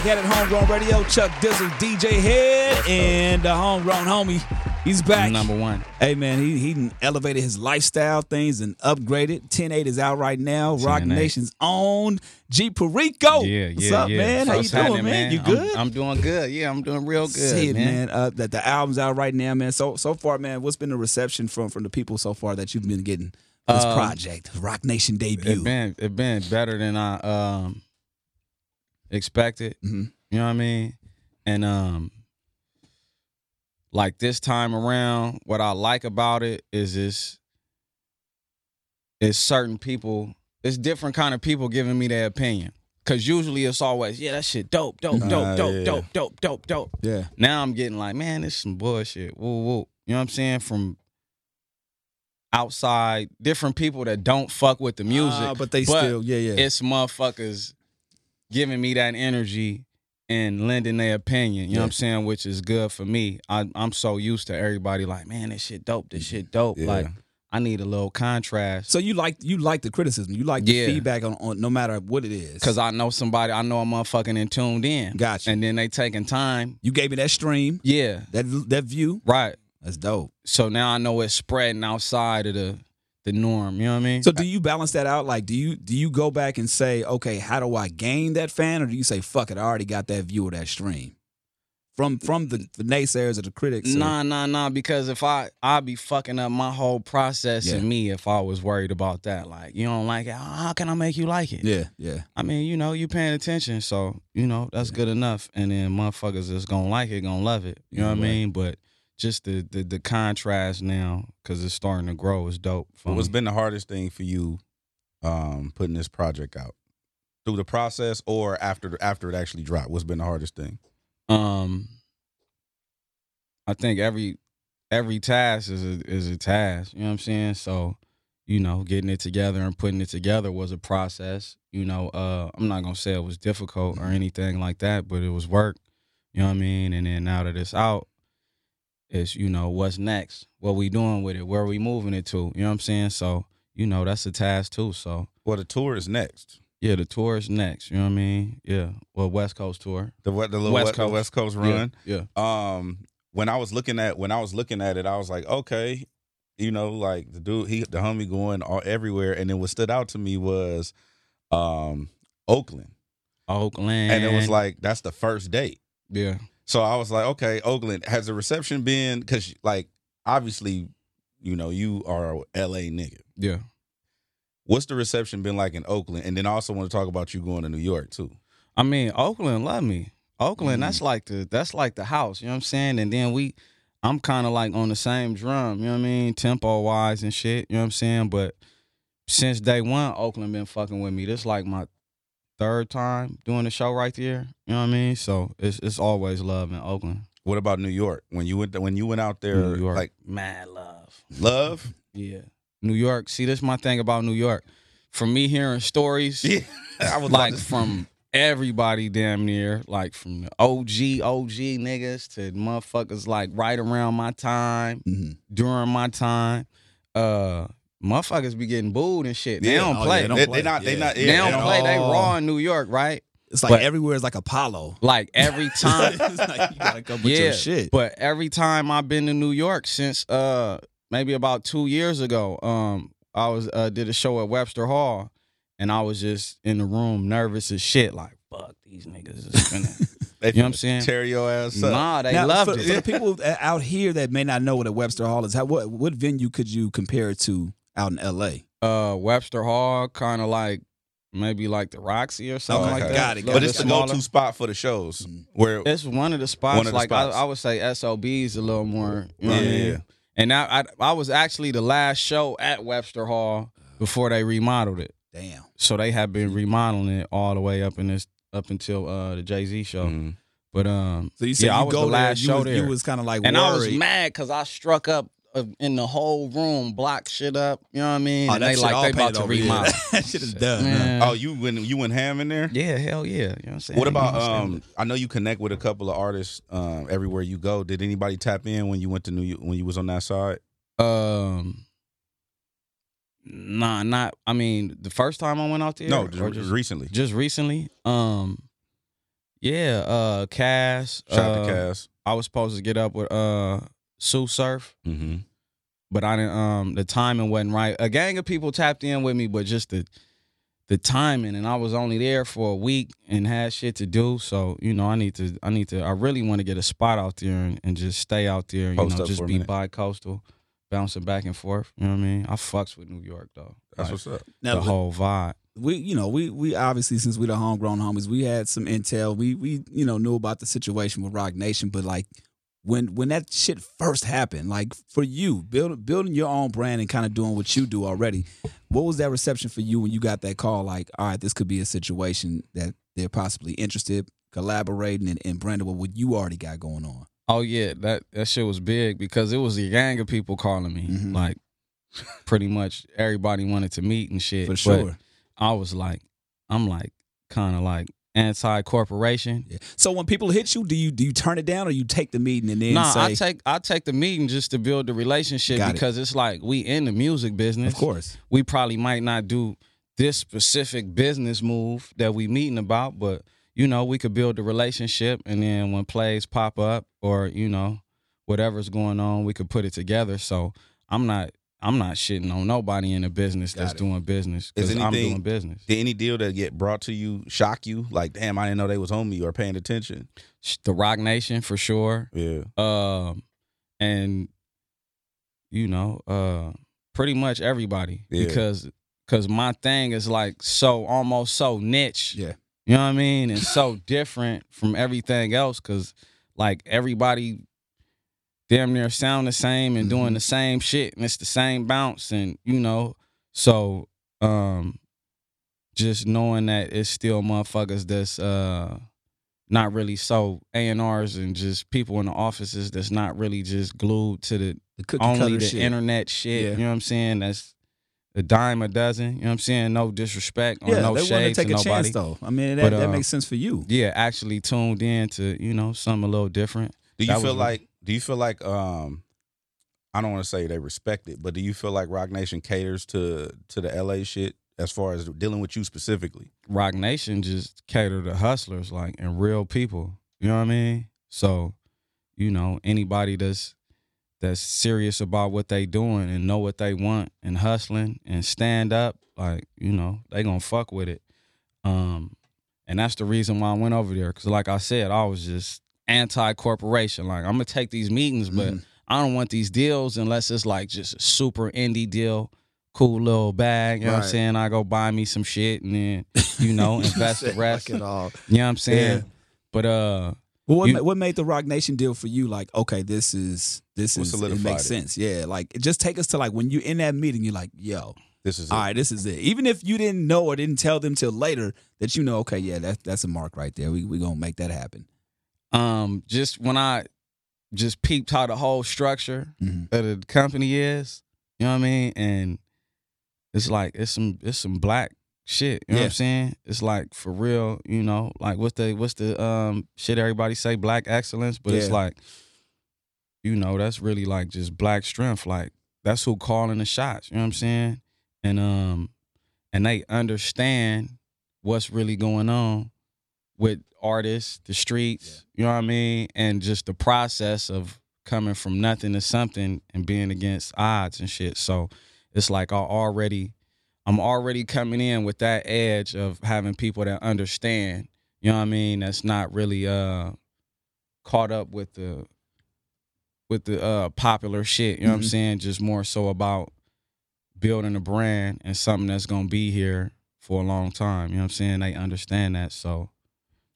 Mike Head at Homegrown Radio, Chuck Dizzle, DJ Head, and the homegrown homie. He's back. Number one. Hey man, he he elevated his lifestyle things and upgraded. 10-8 is out right now. Roc Nation's own G Perico. Yeah, yeah, What's up, yeah. man? How you doing, man? You I'm- good? I'm, doing good. Yeah, I'm doing real good, See it, man. man. Uh, that the album's out right now, man. So so far, man, what's been the reception from from the people so far that you've been getting this Um, project, Roc Nation debut? It been it been better than I um expected. Mhm. You know what I mean? And um like this time around, what I like about it is this it's certain people, it's different kind of people giving me their opinion. Cause usually it's always, yeah, that shit dope, dope, dope, dope, yeah. dope, dope, dope, dope. Yeah. Now I'm getting like, man, this some bullshit. Woo woo. You know what I'm saying? From outside, different people that don't fuck with the music. Ah, but they still, yeah, yeah. It's motherfuckers giving me that energy and lending their opinion. You know what I'm saying? Which is good for me. I, I'm so used to everybody like, man, this shit dope. This shit dope. Yeah. Like, I need a little contrast. So you like you like the criticism, you like the Yeah. feedback on, on no matter what it is. Cause I know somebody, I know a motherfucking in tuned in. Gotcha. And then they taking time. you gave me that stream, Yeah. that that view. Right. That's dope. So now I know it's spreading outside of the the norm. You know what I mean? So do you balance that out? Like, do you do you go back and say, okay, how do I gain that fan, or do you say, fuck it, I already got that view of that stream from from the, the naysayers or the critics? or- Nah, nah, nah. Because if I I'd be fucking up my whole process Yeah. and me if I was worried about that. Like, you don't like it. How can I make you like it? Yeah, yeah. I mean, you know, you paying attention, so you know that's good enough. And then motherfuckers is gonna like it, gonna love it. You know what I Right. mean? But just the the, the contrast now, because it's starting to grow, is dope. for What's me. been the hardest thing for you um, putting this project out? Through the process or after after it actually dropped? What's been the hardest thing? Um, I think every every task is a, is a task. You know what I'm saying? So, you know, getting it together and putting it together was a process. You know, uh, I'm not gonna say it was difficult or anything like that, but it was work. You know what I mean? And then now that it's out, it's you know what's next, what we doing with it, where we moving it to. You know what I'm saying? So, you know, that's a task too. So, Well, the tour is next. yeah, the tour is next. You know what I mean? Yeah, well, West Coast tour. The what the little West Coast. West Coast Yeah, run. yeah. Um, when I was looking at when I was looking at it, I was like, okay, you know, like the dude, he the homie going all everywhere, and then what stood out to me was, um, Oakland, Oakland, and it was like that's the first date. yeah. So I was like, okay, Oakland has the reception been because like obviously, you know, you are a L.A. nigga. Yeah. What's the reception been like in Oakland? And then I also want to talk about you going to New York too. I mean, Oakland love me. Oakland, Mhm. that's like the that's like the house, you know what I'm saying? And then we I'm kind of like on the same drum, you know what I mean? Tempo wise and shit, you know what I'm saying? But since day one, Oakland been fucking with me. This like my third time doing the show right there. You know what I mean? So it's it's always love in Oakland. What about New York? When you went when you went out there, New York. like Mad love. love? Yeah. New York. See, this is my thing about New York. From me hearing stories, Yeah, I was like from everybody damn near, like from the OG, OG niggas to motherfuckers like right around my time, Mhm. during my time. Uh motherfuckers be getting booed and shit. They Yeah. don't Oh, play. yeah, don't They, play. they not they Yeah. not they yeah, don't they play. They raw in New York, right? It's like But- everywhere is like Apollo. Like every time. it's like you gotta come with yeah. your shit. But every time I've been to New York since uh maybe about two years ago, um, I was uh did a show at Webster Hall and I was just in the room nervous as shit, like, fuck these niggas is gonna They You know what I'm saying? Tear your ass up. Nah, they now, loved for, it. for the people out here that may not know what a Webster Hall is, how what what venue could you compare it to out in L.A.? uh Webster Hall, kind of like maybe like the Roxy or something Okay, like that. got it, Little But it's bit the go-to spot for the shows. Mhm. Where It's one of the spots. One of the like spots. I, I would say SOB's a little more. You know what I Yeah, mean? yeah. And I, I I was actually the last show at Webster Hall before they remodeled it. Damn. So they have been remodeling it all the way up in this up until uh the Jay Z show. Mhm. But um, So you said yeah, I was go the there, last you show was, there, you was kind of like and I was mad because I struck up in the whole room, block shit up. You know what I mean? Oh, and that they shit like all they about to remodel. that shit is done. man. Oh, you went you went ham in there? Yeah, hell yeah. You know what I'm saying? What You know about I'm um? saying? I know you connect with a couple of artists um, everywhere you go. Did anybody tap in when you went to New York when you was on that side? Um, nah, not. I mean, the first time I went out there. no, just, just recently. just recently. Um, Yeah, uh Cass. Shout out uh, to Cass. I was supposed to get up with uh Sue Surf, Mm-hmm. but I didn't um the timing wasn't right. A gang of people tapped in with me, but just the the timing and I was only there for a week and had shit to do. So, you know, I need to I need to I really want to get a spot out there and, and just stay out there, you Post know, just be minute. bi coastal, bouncing back and forth. You know what I mean? I fucks with New York though. That's Like, what's up. Now, the whole vibe. we you know we we obviously since we the homegrown homies we had some intel we we you know knew about the situation with roc nation but like when when that shit first happened like for you building building your own brand and kind of doing what you do already what was that reception for you when you got that call like all right this could be a situation that they're possibly interested collaborating and, and branding with what you already got going on Oh yeah, that that shit was big because it was a gang of people calling me. Mhm. Like pretty much everybody wanted to meet and shit. for sure I was like, I'm like kind of like anti corporation. yeah. so when people hit you do you do you turn it down or you take the meeting and then Nah, say I take I take the meeting just to build the relationship Got it. because it's like we in the music business. of course We probably might not do this specific business move that we meeting about, but you know, we could build the relationship and then when plays pop up or, you know, whatever's going on, we could put it together. So I'm not I'm not shitting on nobody in the business Got that's it. doing business Is because I'm doing business. Did any deal that get brought to you shock you? Like, damn, I didn't know they was on me or paying attention. The Roc Nation for sure. Yeah. um, and you know, uh, pretty much everybody Yeah. because because my thing is like so almost so niche. Yeah. you know what I mean, and so different from everything else because like everybody damn near sound the same and doing Mhm. the same shit and it's the same bounce and you know so um just knowing that it's still motherfuckers that's uh not really so A&Rs and just people in the offices that's not really just glued to the the cookie only cutter the shit. internet shit. Yeah. You know what I'm saying? That's a dime a dozen. You know what I'm saying? No disrespect or yeah, no they want to take to a nobody. chance though. I mean, that, But, that uh, makes sense for you. Yeah, actually tuned in to, you know, something a little different. Do you That feel re- like? Do you feel like? Um, I don't want to say they respect it, but do you feel like Roc Nation caters to to the LA shit as far as dealing with you specifically? Roc Nation just cater to hustlers, like and real people. You know what I mean? So, you know, anybody that's that's serious about what they doing and know what they want and hustling and stand up, like, you know, they gonna fuck with it. Um, and that's the reason why I went over there. Cause like I said, I was just anti-corporation. Like, I'm gonna take these meetings, but Mhm. I don't want these deals unless it's like just a super indie deal, cool little bag. You know what I'm saying? I go buy me some shit and then, you know, invest the Said, rest. fuck it all. You know what I'm saying? Yeah. But uh Well, what, You- ma- what made the Roc Nation deal for you? Like, okay, this is this What is it makes it? sense. Yeah, like just take us to like when you're in that meeting, you're like, yo, This is it. all right, this is it. Even if you didn't know or didn't tell them till later that you know, okay, yeah, that's that's a mark right there. We we gonna make that happen. Um just when I just peeped how the whole structure Mhm. of the company is, you know what I mean? And it's like it's some it's some black shit. You know what I'm saying? It's like for real, you know, like what's the what's the um shit everybody say black excellence, but it's like you know, that's really like just black strength. Like that's who calling the shots. You know what I'm saying? And um and they understand what's really going on with artists, the streets, you know what I mean? And just the process of coming from nothing to something and being against odds and shit. So it's like I already I'm already coming in with that edge of having people that understand, you know what I mean, that's not really uh caught up with the with the uh popular shit, you know what I'm Mhm. saying? Just more so about building a brand and something that's gonna be here for a long time. You know what I'm saying? They understand that. So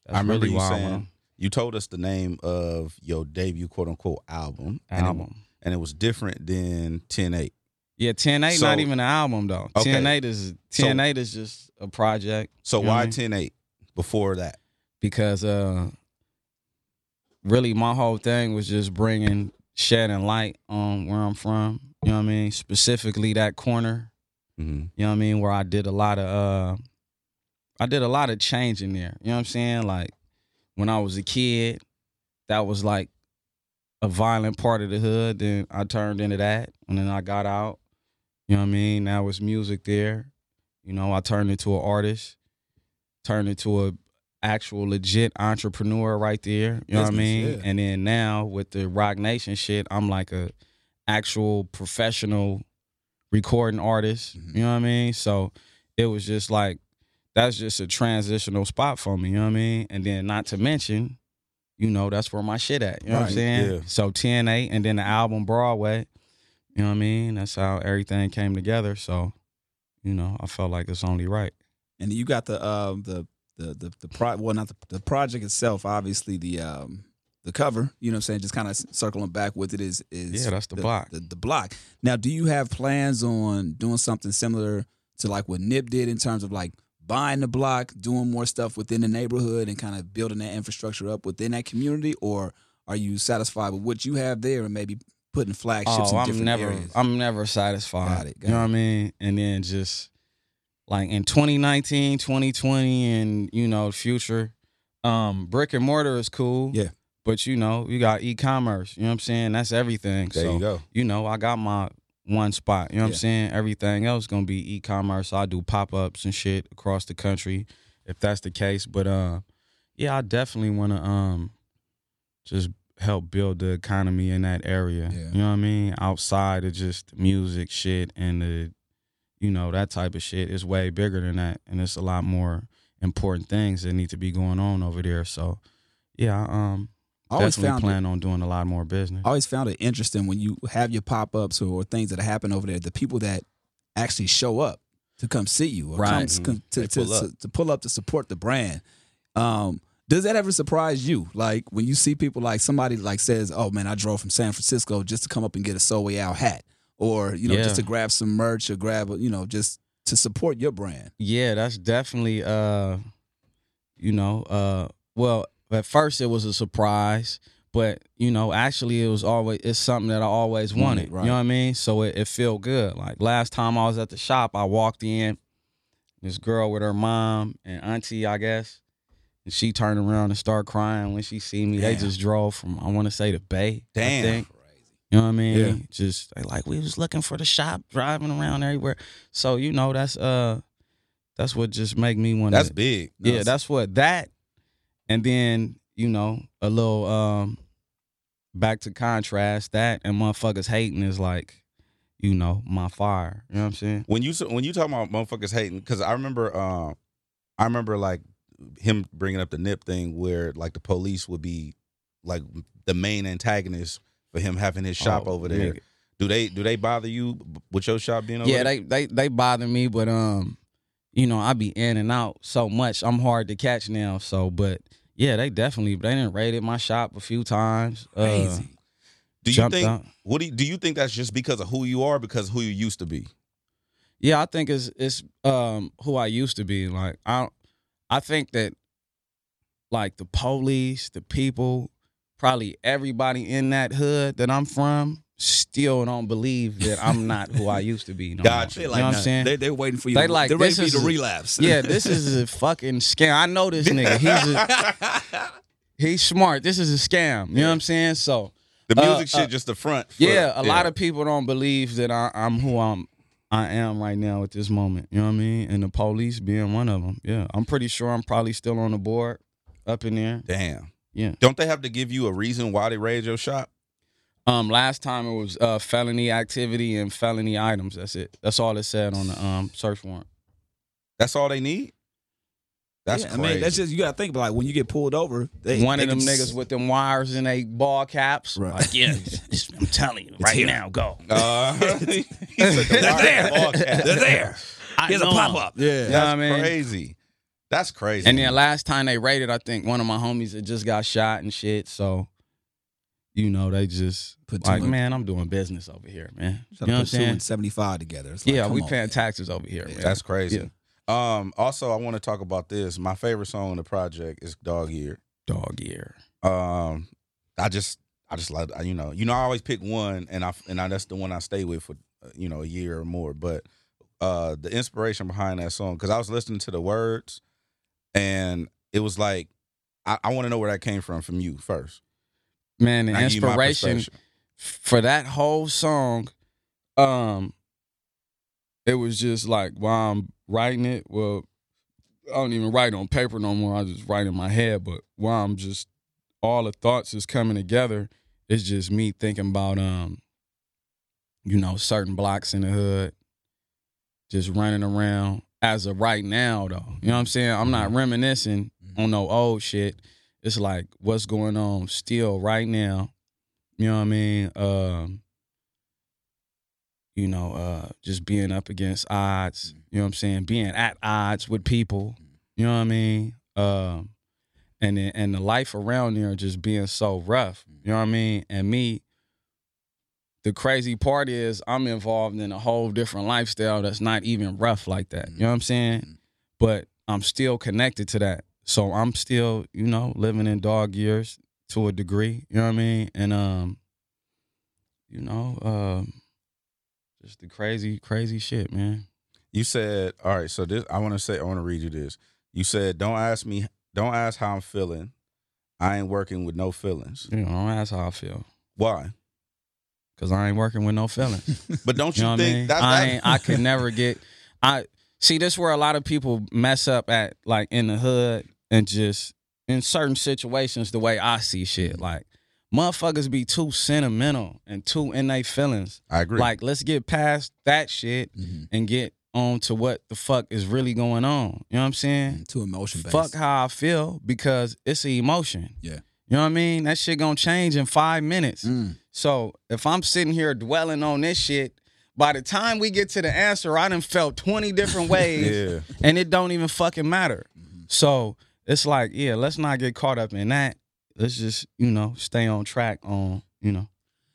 that's I remember really you saying you told us the name of your debut quote unquote album, and it- album. and it was different than 10-8. Yeah, 10 8 So- not even an album though. Okay. 10 8 is 10 8 is just a project So You know why mean? 10-8 before that? because uh really my whole thing was just bringing shedding light on where I'm from. You know what I mean? Specifically that corner. Mm-hmm. You know what I mean? Where I did a lot of uh I did a lot of change in there. You know what I'm saying? Like when I was a kid, that was like a violent part of the hood. Then I turned into that. And then I got out. You know what I mean? Now it's music there. You know, I turned into an artist, turned into a actual legit entrepreneur right there. You know what I mean? yeah. And then now with the Roc Nation shit, I'm like a actual professional recording artist. Mhm. You know what I mean? So it was just like that's just a transitional spot for me. You know what I mean? And then not to mention, you know, that's where my shit at. You know what I'm saying? yeah. So TNA and then the album Broadway. You know what I mean? That's how everything came together. So, you know, I felt like it's only right. And you got the um the the the the pro well not the, the project itself obviously the um the cover you know what I'm saying just kind of circling back with it is is Yeah, that's the block. the, the block now do you have plans on doing something similar to like what Nip did in terms of like buying the block doing more stuff within the neighborhood and kind of building that infrastructure up within that community or are you satisfied with what you have there and maybe putting flagships in Oh, I'm never areas I'm never satisfied. Got it, got you know it. what I mean? And then just like in 2019, 2020 and you know, future um brick and mortar is cool. Yeah. But you know, you got e-commerce, you know what I'm saying? That's everything. There so you go. you know, I got my one spot. You know what Yeah. I'm saying? Everything else gonna be e-commerce. I do pop-ups and shit across the country if that's the case. But uh yeah, I definitely wanna um just help build the economy in that area. Yeah. You know what I mean? Outside of just music shit and the you know, that type of shit. It's way bigger than that. And it's a lot more important things that need to be going on over there. So yeah, um I always definitely found it- plan on doing a lot more business. I always found it interesting when you have your pop ups or, or things that happen over there. The people that actually show up to come see you or Right. come, come to, to, pull up. to, to pull up to support the brand. Um, does that ever surprise you? Like when you see people like somebody like says, "Oh man, I drove from San Francisco just to come up and get a So Way Out hat," or you know, just to grab some merch or grab, you know, just to support your brand. Yeah, that's definitely uh you know, uh well, at first it was a surprise, but you know, actually it was always it's something that I always wanted. right. You know what I mean? So it, it felt good. Like last time I was at the shop, I walked in, this girl with her mom and auntie, I guess. And she turned around and started crying when she see me. They just drove from I want to say the Bay. Damn. You know what I mean? Yeah. Just like we was looking for the shop, driving around everywhere. So you know that's uh that's what just make me want That's big. No, Yeah, that's what that, and then you know a little um back to contrast that and motherfuckers hating is like you know my fire. You know what I'm saying? when you when you talk about motherfuckers hating, because I remember, um, I remember like him bringing up the nip thing where like the police would be like the main antagonist for him having his shop Oh, over there. nigga. Do they do they bother you with your shop being over Yeah, there? they they they bother me, but um, you know I be in and out so much. I'm hard to catch now. So, but yeah, they definitely they didn't raided my shop a few times. Uh, Crazy. do you think out. what do you, do you think that's just because of who you are, because of who you used to be? Yeah, I think it's it's um who I used to be. Like I I think that like the police, the people, probably everybody in that hood that I'm from still don't believe that I'm not who I used to be. No Gotcha. more. You know what I'm saying? They, they're waiting for you. They like, they're waiting this for you to relapse. yeah, this is a fucking scam. I know this nigga. He's a, he's smart. This is a scam. You know what I'm saying? So The Uh, music uh, shit just the front. for- yeah, a lot of people don't believe that I, I'm who I'm. I am right now at this moment. You know what I mean? And the police being one of them. Yeah, I'm pretty sure I'm probably still on the board up in there. damn. Yeah. Don't they have to give you a reason why they raid your shop? Um, last time it was uh felony activity and felony items. That's it. That's all it said on the um search warrant. That's all they need. That's yeah, crazy. I mean, that's just you gotta think about like when you get pulled over. They, one they of them can niggas s- with them wires and they ball caps. Right. Like, yeah, it's- I'm telling you right here. now, go. Uh, the They're there. ball. They're there. I Here's a pop up. Yeah. You know That's what I mean? crazy. That's crazy. And then last time they raided, I think one of my homies had just got shot and shit. So, you know, they just Put like, and- man, I'm doing business over here, man. You know what I'm saying? seventy five together. It's like, yeah, we on, paying man. taxes over here, man. That's crazy. Um, also, I want to talk about this. My favorite song on the project is "Dog Year." dog year. Um, I just, I just like, you know, you know, I always pick one, and I and I, that's the one I stay with for, uh, you know, a year or more. But uh, the inspiration behind that song, because I was listening to the words, and it was like, I, I want to know where that came from from you first. Man, the And I give you my inspiration for that whole song, um, it was just like while I'm writing it, well, I don't even write on paper no more. I just write in my head. But while I'm just all the thoughts is coming together, it's just me thinking about um, you know, certain blocks in the hood, just running around as of right now though. You know what I'm saying? I'm not reminiscing on no old shit. It's like what's going on still right now. You know what I mean? Um, you know, uh, just being up against odds. You know what I'm saying? Being at odds with people. You know what I mean? Um, and then, and the life around there just being so rough. You know what I mean? And me, the crazy part is I'm involved in a whole different lifestyle that's not even rough like that. You know what I'm saying? But I'm still connected to that. So I'm still, you know, living in dog years to a degree. You know what I mean? And um, you know, um, just the crazy, crazy shit, man. You said, all right. So this, I want to say, I want to read you this. You said, don't ask me, don't ask how I'm feeling. I ain't working with no feelings. You know, that's how I feel. Why? Cause I ain't working with no feelings. But don't You you, know what I think mean? that's I ain't, I could never get. I see this where a lot of people mess up at, like in the hood, and just in certain situations, the way I see shit, like motherfuckers be too sentimental and too in their feelings. I agree. Like, let's get past that shit Mhm. and get on to what the fuck is really going on. You know what I'm saying? Too emotion based. Fuck how I feel because it's an emotion. Yeah. You know what I mean? That shit gonna change in five minutes. Mm. So if I'm sitting here dwelling on this shit, by the time we get to the answer, I done felt 20 different ways yeah. and it don't even fucking matter. So it's like, yeah, let's not get caught up in that. Let's just, you know, stay on track on, you know,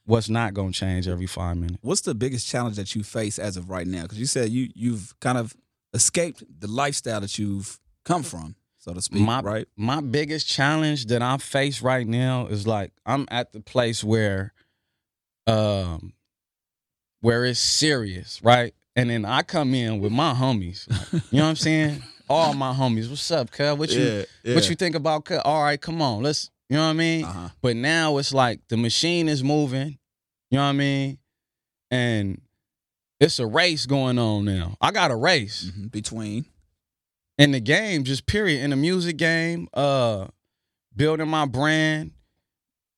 what's not gonna change every five minutes. What's the biggest challenge that you face as of right now? Because you said you you've kind of escaped the lifestyle that you've come from, so to speak, My- right? My biggest challenge that I face right now is like I'm at the place where um where it's serious, right? And then I come in with my homies. like, you know what I'm saying? All my homies. What's up, cuz? What you what you think about cuz? All right, come on. Let's you know what I mean? Uh huh. But now it's like the machine is moving. You know what I mean? And it's a race going on now. I got a race hmm Between. in the game, just period. In the music game, uh, building my brand,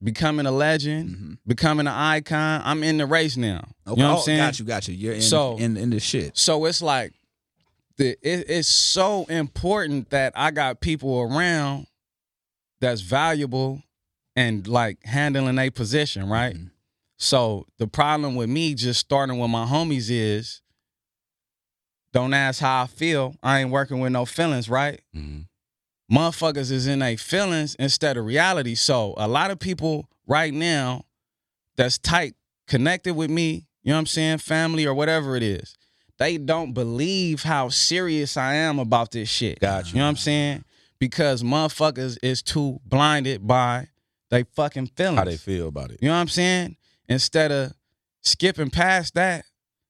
becoming a legend, hmm becoming an icon. I'm in the race now. Okay. You know what oh, I'm saying? Got you. Got you. You're in So- in in the shit. So it's like the it, it's so important that I got people around that's valuable and like handling a position, right? Mhm. So the problem with me just starting with my homies is don't ask how I feel. I ain't working with no feelings, right? Mhm. Motherfuckers is in their feelings instead of reality. So a lot of people right now that's tight, connected with me, you know what I'm saying, family or whatever it is, they don't believe how serious I am about this shit. Got you. Know what I'm saying? Because motherfuckers is too blinded by they fucking feelings. How they feel about it. You know what I'm saying? Instead of skipping past that,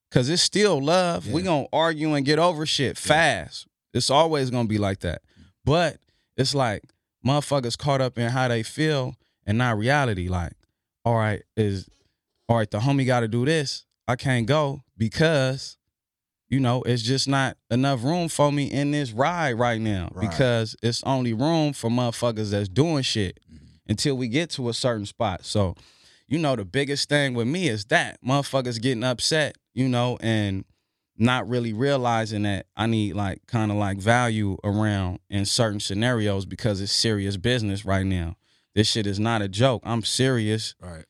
cause it's still love. We gonna argue and get over shit fast. It's always gonna be like that. But it's like motherfuckers caught up in how they feel and not reality. Like, all right, is all right, the homie gotta do this. I can't go because, you know, it's just not enough room for me in this ride right now. Right. Because it's only room for motherfuckers that's doing shit mm-hmm. until we get to a certain spot. So, you know, the biggest thing with me is that motherfuckers getting upset, you know, and not really realizing that I need like kind of like value around in certain scenarios because it's serious business right now. This shit is not a joke. I'm serious. Right.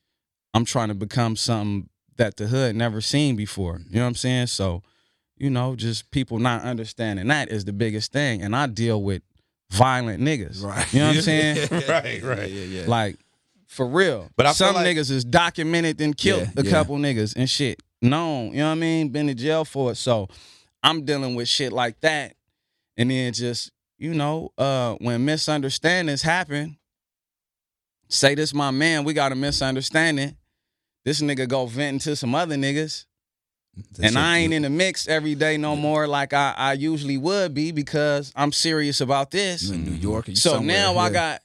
I'm trying to become something that the hood never seen before. You know what I'm saying? So, you know, just people not understanding that is the biggest thing. And I deal with violent niggas. Right. You know what I'm saying? Right, right. Yeah, yeah. yeah. Like, for real. But I feel some like- niggas is documented and killed Yeah, a yeah. couple niggas and shit. Known, you know what I mean? Been in jail for it. So I'm dealing with shit like that. And then just, you know, uh, when misunderstandings happen, say this my man, we got a misunderstanding. This nigga go venting to some other niggas. That and I ain't in the mix every day no more like I, I usually would be because I'm serious about this. You in New York. you So somewhere, now I got,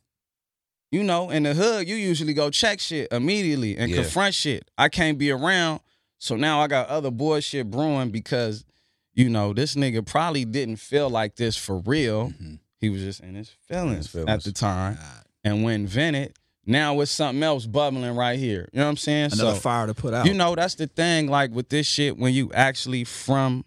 you know, in the hood, you usually go check shit immediately and Yeah. confront shit. I can't be around. So now I got other bullshit brewing because, you know, this nigga probably didn't feel like this for real. Mhm. He was just in his feelings, feelings. at the time. God. And when vented, now it's something else bubbling right here. You know what I'm saying? Another so fire to put out. you know, that's the thing. Like with this shit, when you actually from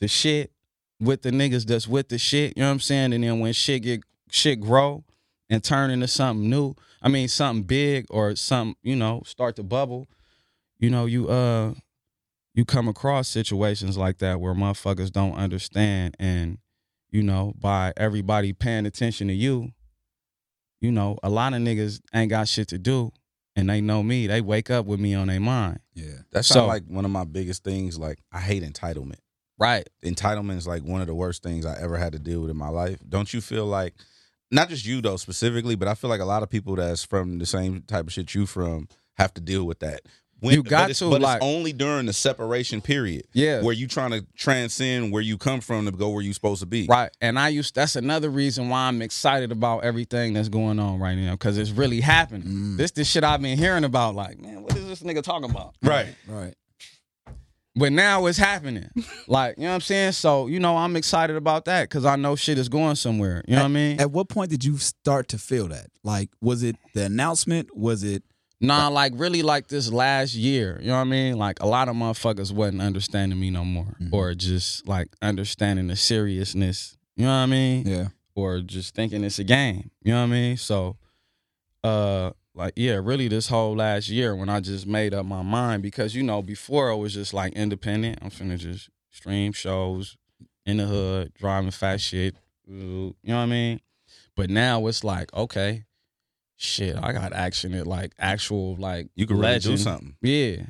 the shit with the niggas that's with the shit, you know what I'm saying? And then when shit get shit grow and turn into something new, I mean something big or something, you know, start to bubble, you know, you uh you come across situations like that where motherfuckers don't understand and you know, by everybody paying attention to you, you know, a lot of niggas ain't got shit to do and they know me. They wake up with me on their mind. yeah. That's So- like one of my biggest things. Like I hate entitlement. Right. Entitlement is like one of the worst things I ever had to deal with in my life. Don't you feel like, not just you though specifically, but I feel like a lot of people that's from the same type of shit you from have to deal with that. You got but it's, to, but like- it's only during the separation period Yeah. where you trying to transcend where you come from to go where you supposed to be. Right. And I used that's another reason why I'm excited about everything that's going on right now. Cause it's really happening. Mm. This the shit I've been hearing about. Like, man, what is this nigga talking about? Right. Right. But now it's happening. like, you know what I'm saying? So, you know, I'm excited about that because I know shit is going somewhere. You know what I mean? At what point did you start to feel that? Like, was it the announcement? Was it? Nah, like really like this last year. You know what I mean? Like a lot of motherfuckers wasn't understanding me no more. Mhm. Or just like understanding the seriousness. You know what I mean? Yeah. or just thinking it's a game. You know what I mean? So uh like yeah, really this whole last year when I just made up my mind because you know, before I was just like independent. I'm finna just stream shows in the hood, driving fast shit. You know what I mean? But now it's like, okay, shit, I got action at like actual like You can really do something. Yeah.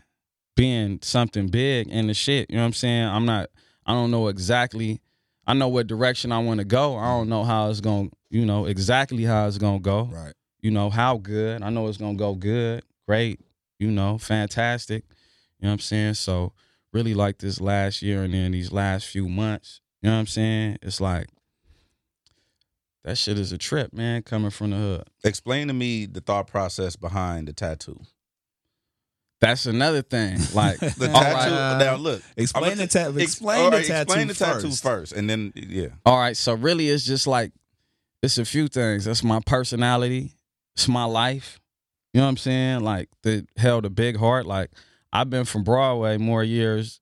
Being something big in the shit. You know what I'm saying? I'm not I don't know exactly I know what direction I want to go. I don't know how it's going to, you know, exactly how it's going to go. Right. You know, how good. I know it's going to go good, great, you know, fantastic. You know what I'm saying? So, really like this last year and then these last few months, you know what I'm saying? It's like that shit is a trip, man, coming from the hood. Explain to me the thought process behind the tattoo. That's another thing. Like, The tattoo. right. Now look. Explain I'ma the t- tattoo. Explain all the right, tattoo Explain the tattoo first. first, and then yeah. All right, so really it's just like it's a few things. That's my personality. It's my life. You know what I'm saying? Like that held a big heart. Like I've been from Broadway more years.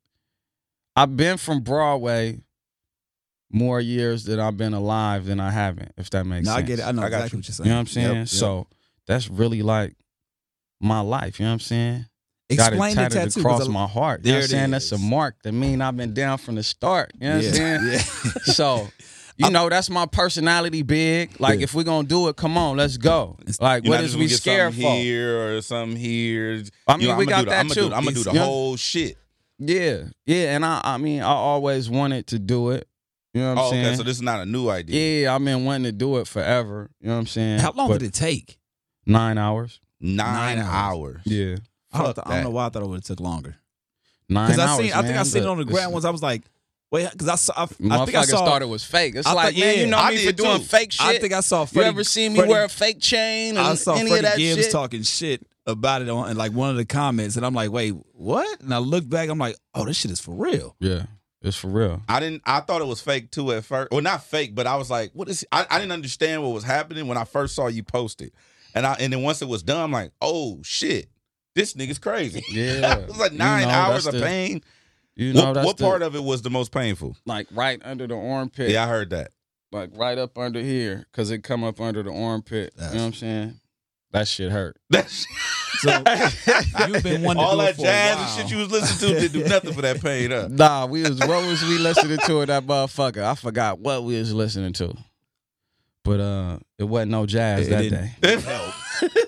I've been from Broadway more years that I've been alive than I haven't, if that makes No, I get it. I know I got exactly you. what you're saying. You know what I'm saying? Yep, yep. So that's really like my life. You know what I'm saying? Got explain it the tatted tattoo. across 'cause I- my heart. You know what I'm it saying? That's a mark that mean I've been down from the start. You know what I'm saying? yeah. So, you know, that's my personality big. Like, Yeah. if we're gonna do it, come on, let's go. Like, You're what not is just we scared something for? here or something here. I mean, You know, we I'ma got do the, that I'm too. Gonna do, I'm gonna do the whole shit. Yeah, yeah, and I, I mean, I always wanted to do it. You know what I'm Oh, saying? okay. So this is not a new idea. yeah, I've been wanting to do it forever. You know what I'm saying? How long But did it take? Nine hours. Nine, Nine hours. Yeah, I don't, Fuck I don't know why I thought it would have took longer. nine Because I hours. seen, I think I seen it on the it's- ground once. I was like, wait, because I saw, I, I think I Motherfuckers saw. thought it was fake. It's I like, thought- man, you know I me did for doing too. fake shit. I think I saw. Fake. You Freddie, ever see me Freddie- wear a fake chain? And I saw any Freddie of that Gibbs shit? talking shit about it on like one of the comments, and I'm like, wait, what? And I look back, I'm like, oh, this shit is for real. Yeah, it's for real. I didn't. I thought it was fake too at first. Well, not fake, but I was like, "What is?" I, I didn't understand what was happening when I first saw you post it, and I and then once it was done, I'm like, "Oh shit, this nigga's crazy." Yeah, it was like You nine know, hours of the- pain. You know, what that's what the- part of it was the most painful? like right under the armpit. Yeah, I heard that. like right up under here because it come up under the armpit. That's- you know what I'm saying? That shit hurt. That's So you've been wanting to all do that it for a jazz while. and shit you was listening to didn't do nothing for that pain, huh? Nah, we was what was we listening to in that motherfucker? I forgot what we was listening to. But uh it wasn't no jazz It that didn't- day.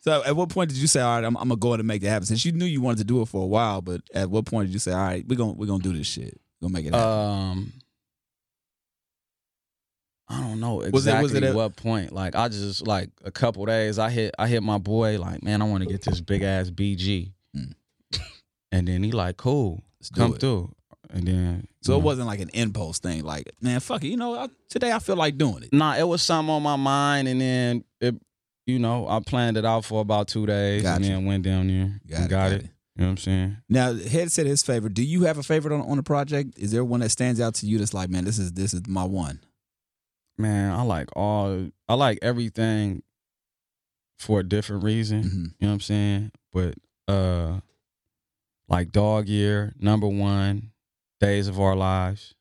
So at what point did you say, all right, I'm, I'm gonna go ahead and make it happen? Since you knew you wanted to do it for a while, but at what point did you say, all right, we're gonna we're gonna do this shit, we're gonna make it happen? Um I don't know exactly Was it- was it a- what point. Like I just like a couple days I hit I hit my boy like, man, I want to get this big ass BG. Mm. And then he like, cool, Let's come through. And then So you it know. wasn't like an impulse thing, like man, fuck it, you know, I, today I feel like doing it. Nah, it was something on my mind, and then it, you know, I planned it out for about two days, Gotcha. and then went down there Got and it, got got it. it. You know what I'm saying? Now, Head said his favorite. Do you have a favorite on, on the project? Is there one that stands out to you that's like, man, this is this is my one? Man, I like all I like everything for a different reason. Mhm. You know what I'm saying? But uh like Dog Year, number one, Days of Our Lives,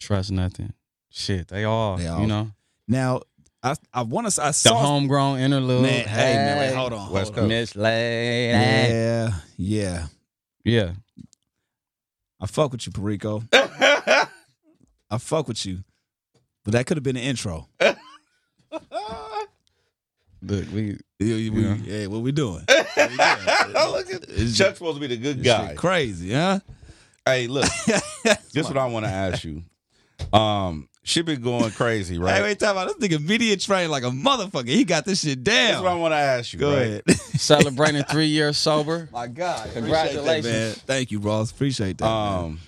Trust Nothing. Shit, they all, They all- you know. Now, I I want to I saw The saw homegrown interlude. man. Hey, man, wait, hold on, West hold on. Coast. Miss Lady. Yeah, yeah. Yeah. I fuck with you, Perico. I fuck with you, but that could have been the intro. Look, we Yeah, we, Yeah. yeah, what we doing? Look at It's Chuck's supposed to be the good guy. crazy, huh? Hey, look, this what I want to ask you. Um, shit been going crazy, right? Hey, wait, time out. This nigga media trained like a motherfucker. He got this shit down. That's what I want to ask you. Go right? ahead. celebrating three years sober. My God, Congratulations. man. Thank you, Ross. Appreciate that. man. Um,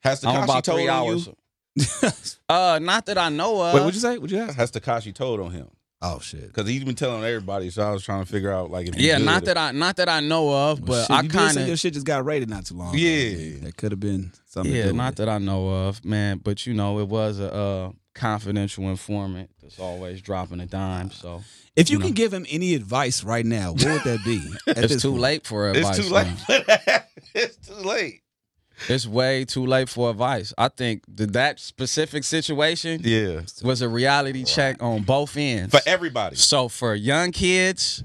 has I'm told three on hours. You? Uh, not that I know of. Wait, what'd you say? What'd you ask? Has Tekashi told on him? Oh shit. Because he's been telling everybody. So I was trying to figure out like if Yeah, good. not that I not that I know of, but Shit, I you did say kind your of shit just got rated not too long. ago. Yeah. that could have been something. to yeah, do not with that I know of, man. But you know, it was a uh, confidential informant that's always dropping a dime. So. If you, you can know. give him any advice right now, what would that be? At it's too point? late for advice. It's too late. it's too late. It's way too late for advice. I think that that specific situation Yeah, was a reality check on both ends. for everybody. So for young kids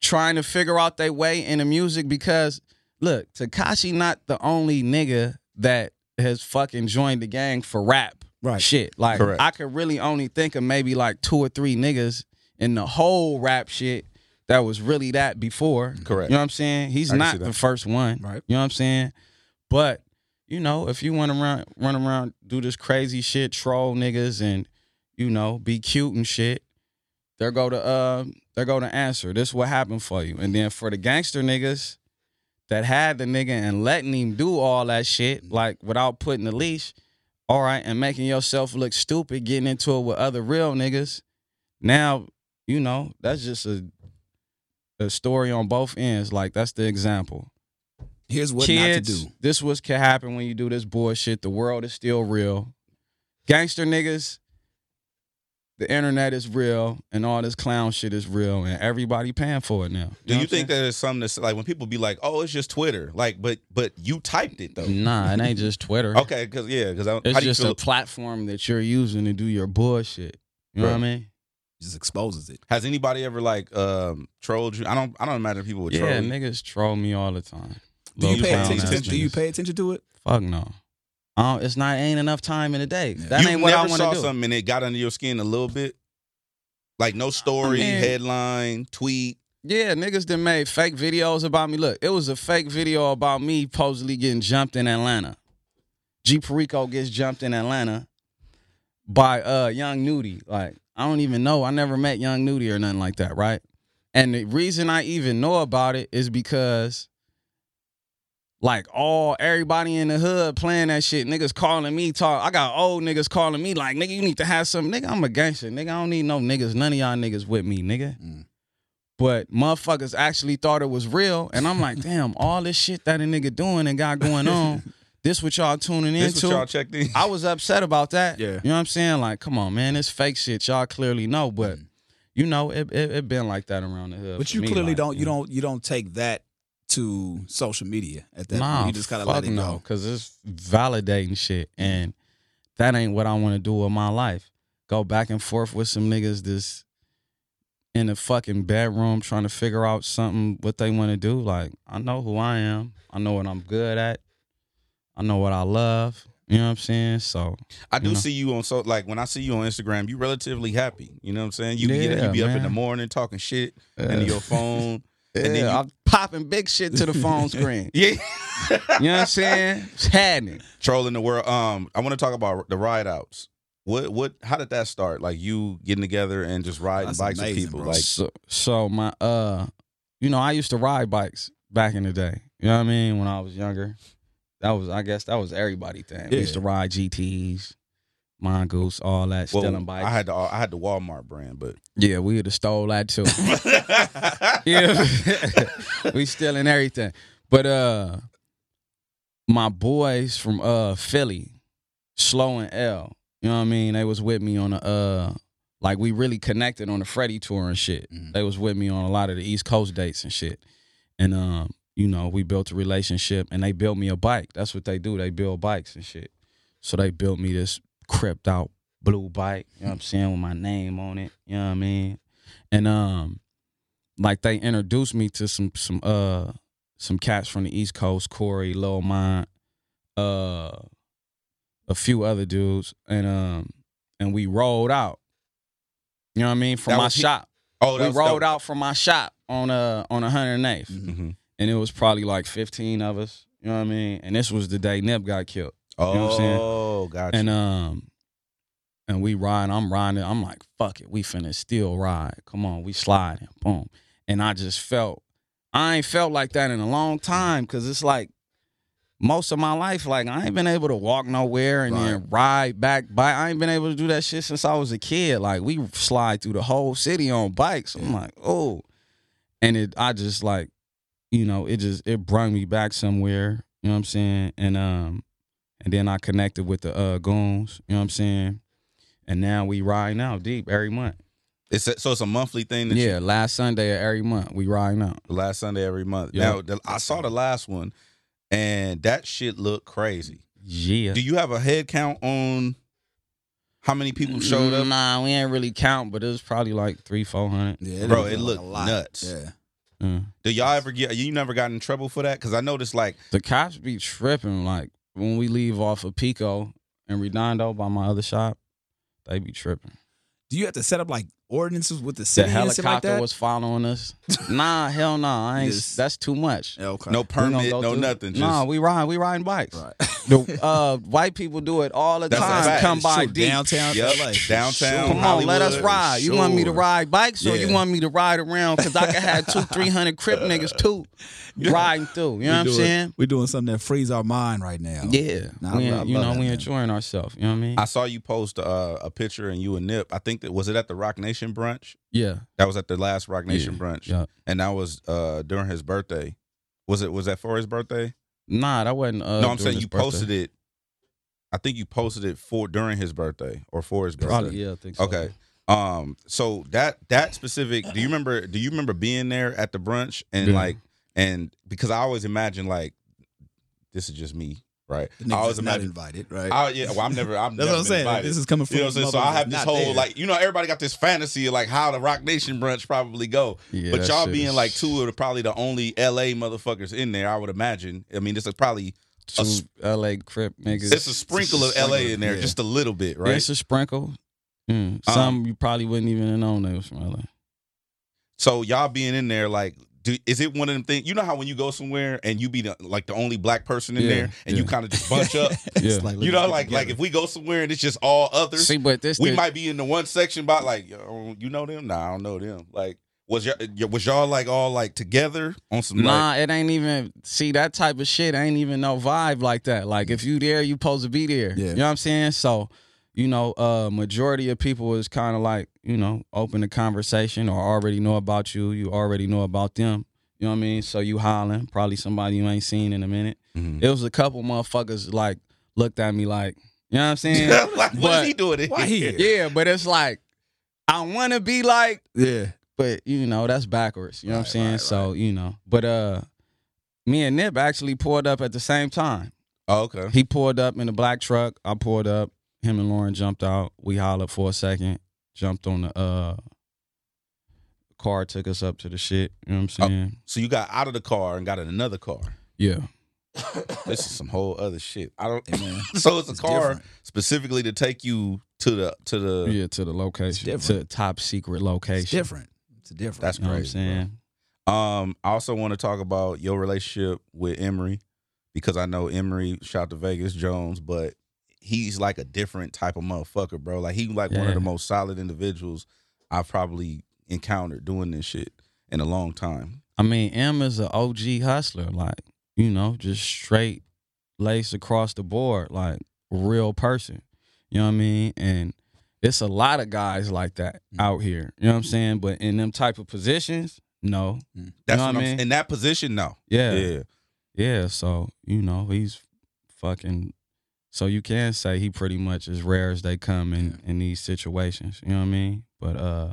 trying to figure out their way in the music, because look, Tekashi not the only nigga that has fucking joined the gang for rap Right. shit. Like Correct. I could really only think of maybe like two or three niggas in the whole rap shit that was really that before. Correct. You know what I'm saying? He's not the first one. Right. You know what I'm saying? But you know, if you want to run run around, do this crazy shit, troll niggas, and you know, be cute and shit, there go to uh, there go to answer. This what happened for you. And then for the gangster niggas that had the nigga and letting him do all that shit, like without putting the leash, all right, and making yourself look stupid, getting into it with other real niggas. Now, you know, that's just a a story on both ends. Like that's the example Here's what kids, not to do. this was can happen when you do this bullshit. The world is still real. Gangster niggas, the internet is real, and all this clown shit is real, and everybody paying for it now. Do you think that it's something that's like when people be like, "Oh, it's just Twitter," like, but but you typed it though. Nah, it ain't just Twitter. Okay, because yeah, because how It's do you just feel? a platform that you're using to do your bullshit. You know what I mean? Just exposes it. has anybody ever like um trolled you? I don't. I don't imagine people would Yeah, troll. you. niggas troll me all the time. Do you pay attention? To, do you pay attention to it? Fuck no. I don't- it's not ain't enough time in the day. That you ain't what I want saw to do. something and it got under your skin a little bit. Like no story, mean- headline, tweet. Yeah, niggas that made fake videos about me. Look, it was a fake video about me supposedly getting jumped in Atlanta. G Perico gets jumped in Atlanta by uh Young Nudy. Like, I don't even know. I never met Young Nudy or nothing like that, right? And the reason I even know about it is because like all everybody in the hood playing that shit, niggas calling me talk. I got old niggas calling me like, nigga, you need to have some nigga. I'm a gangster, nigga. I don't need no niggas. None of y'all niggas with me, nigga. Mm. But motherfuckers actually thought it was real, and I'm like, damn, all this shit that a nigga doing and got going on, this what y'all tuning This into. what y'all checked in. I was upset about that. Yeah. You know what I'm saying? Like, come on, man, it's fake shit y'all clearly know, but you know, it it, it been like that around the hood. But you me, clearly like, don't. You know. don't. You don't take that to social media at that Nah, point. You just kind of fuck let it no, go. because it's validating shit, mm-hmm. and that ain't what I want to do with my life. Go back and forth with some niggas this in the fucking bedroom trying to figure out something what they want to do. Like I know who I am. I know what I'm good at. I know what I love. You know what I'm saying? So I do know. see you on so like when I see you on Instagram, you relatively happy. You know what I'm saying? You be get, you Yeah, be up in the morning talking shit Yeah. into your phone. yeah, and then you- I'm popping big shit to the phone screen. Yeah. You know what I'm saying? It's happening. Trolling the world. Um, I want to talk about the ride outs. What what how did that start? Like you getting together and just riding That's bikes amazing, with people. bro. Like so, so my uh you know i used to ride bikes back in the day you know what i mean when i was younger that was i guess that was everybody thing we used to ride gts mongoose, all that, Well, stealing bikes. I had the I had the Walmart brand, but yeah, we would have stole that too. yeah, we stealing everything. But uh, my boys from uh Philly, Slow and L, you know what I mean? They was with me on a uh, like we really connected on the Freddie tour and shit. Mhm. They was with me on a lot of the East Coast dates and shit. And um, you know, we built a relationship and they built me a bike. That's what they do. They build bikes and shit. So they built me this cripped out blue bike, you know what I'm saying, with my name on it. You know what I mean? And um like they introduced me to some some uh some cats from the East Coast, Corey, Lil Mont, uh a few other dudes, and um and we rolled out. You know what I mean? From That my he- shop. oh, we rolled that, out from my shop on uh on 108th. Mhm. hmm And it was probably like 15 of us. You know what I mean? And this was the day Nip got killed. Oh, know what I'm saying? gotcha. And um and we ride, I'm riding, I'm like, fuck it, we finna still ride. Come on, we sliding. Boom. And I just felt I ain't felt like that in a long time because it's like most of my life, like I ain't been able to walk nowhere and then ride back by. I ain't been able to do that shit since I was a kid. Like we slide through the whole city on bikes. I'm like, oh. And it I just like, you know, it just it brought me back somewhere. You know what I'm saying? And um and then I connected with the uh goons, you know what I'm saying? And now we ride now deep every month. it's a, so it's a monthly thing. That Yeah, last Sunday of every month we ride out. you, last Sunday every month. Yeah. Now the, I saw the last one, and that shit looked crazy. Yeah. Do you have a head count on how many people showed up? Nah, we ain't really count, but it was probably like three, four hundred. Yeah, Bro, looked it like looked a lot. nuts. Yeah. Mm. Do y'all ever get? You never got in trouble for that? Because I noticed like The cops be tripping. Like when we leave off of Pico and Redondo by my other shop, they be tripping. Do you have to set up like ordinances with the The city and shit like helicopter that? was following us. nah, hell no. I ain't. Just- That's too much. Yeah, okay. no permit, go no through- nothing. Just Nah, we ride. We riding bikes. Right. The uh, white people do it all the That's a time. fact. Come It's by true. deep. downtown Yep. LA. Downtown Come on, let us Hollywood, ride. You want me to sure. ride bikes, or Yeah. you want me to ride around? Because I could have two, three hundred crip niggas too riding through. You know what I'm doing, saying? We're doing something that frees our mind right now. Yeah, Nah, we, I you love know that, we man. enjoying ourselves. You know what I mean? I saw you post uh, a picture and you and Nip. I think that was it at the Roc Nation brunch. yeah, That was at the last Roc Nation brunch, yeah. and that was uh, during his birthday. Was it? Was that for his birthday? Nah, that wasn't. Uh, no, I'm saying you birthday. posted it. I think you posted it for during his birthday or for his birthday. Probably, yeah, I think so. Okay. Um. So that that specific. Do you remember? Do you remember being there at the brunch and Yeah. like and because I always imagine like this is just me, right? I always is not imagine. invited, right? I, yeah, well, I'm never. I'm That's never what I'm saying. invited. This is coming from You know what I'm saying? So I have this whole there. like you know everybody got this fantasy of like how the Roc Nation brunch probably go, Yeah, but y'all being is like two of the probably the only L.A. motherfuckers in there, I would imagine. I mean, this is probably two s- L.A. crip niggas. it's a sprinkle of L.A. in there, yeah. just a little bit, right? It's a sprinkle. Mm. Um, Some you probably wouldn't even have known they was from L.A. So y'all being in there, like, do, is it one of them things? You know how when you go somewhere and you be the, like the only black person in Yeah, there, and you kind of just bunch up. Yeah. like, you know, get like like if we go somewhere and it's just all others, See, but this we the- might be in the one section about like, yo, you know them? Nah, I don't know them. Like, was y'all was y'all like all like together on some Nah, like? it ain't even see that type of shit. Ain't even no vibe like that. Like if you there, you supposed to be there. Yeah. You know what I'm saying? So, you know, uh, majority of people is kind of like you know open the conversation or already know about you. You already know about them. You know what I mean? So you hollering, probably somebody you ain't seen in a minute. Mhm. It was a couple motherfuckers like looked at me like, you know what I'm saying? like, what But- is he doing? in Why here? he- yeah, but it's like I want to be like yeah. but you know that's backwards you know what i'm saying right, so you know but uh me and nip actually pulled up at the same time Oh, okay. he pulled up in a black truck i pulled up him and lauren jumped out we hollered for a second jumped on the uh car took us up to the shit you know what i'm Oh. saying So you got out of the car and got in another car. yeah This is some whole other shit. I don't. Hey, man. so it's a It's car different. specifically to take you to the to the. yeah to the location to the top secret location It's different. It's different. That's you know what i'm bro. saying Um, I also want to talk about your relationship with Emory because I know Emory shot to Vegas Jones, but he's like a different type of motherfucker, bro. Like he like one of the most solid individuals I've probably encountered doing this shit in a long time. I mean, M is an OG hustler, like, you know, just straight lace across the board, like real person. You know what I mean? And it's a lot of guys like that Mm. out here. You know what I'm saying? But in them type of positions, no. That's know what, I I'm mean? in that position. No, Yeah. yeah. Yeah, so you know he's fucking. So you can say he pretty much as rare as they come in in these situations. You know what I mean? But uh,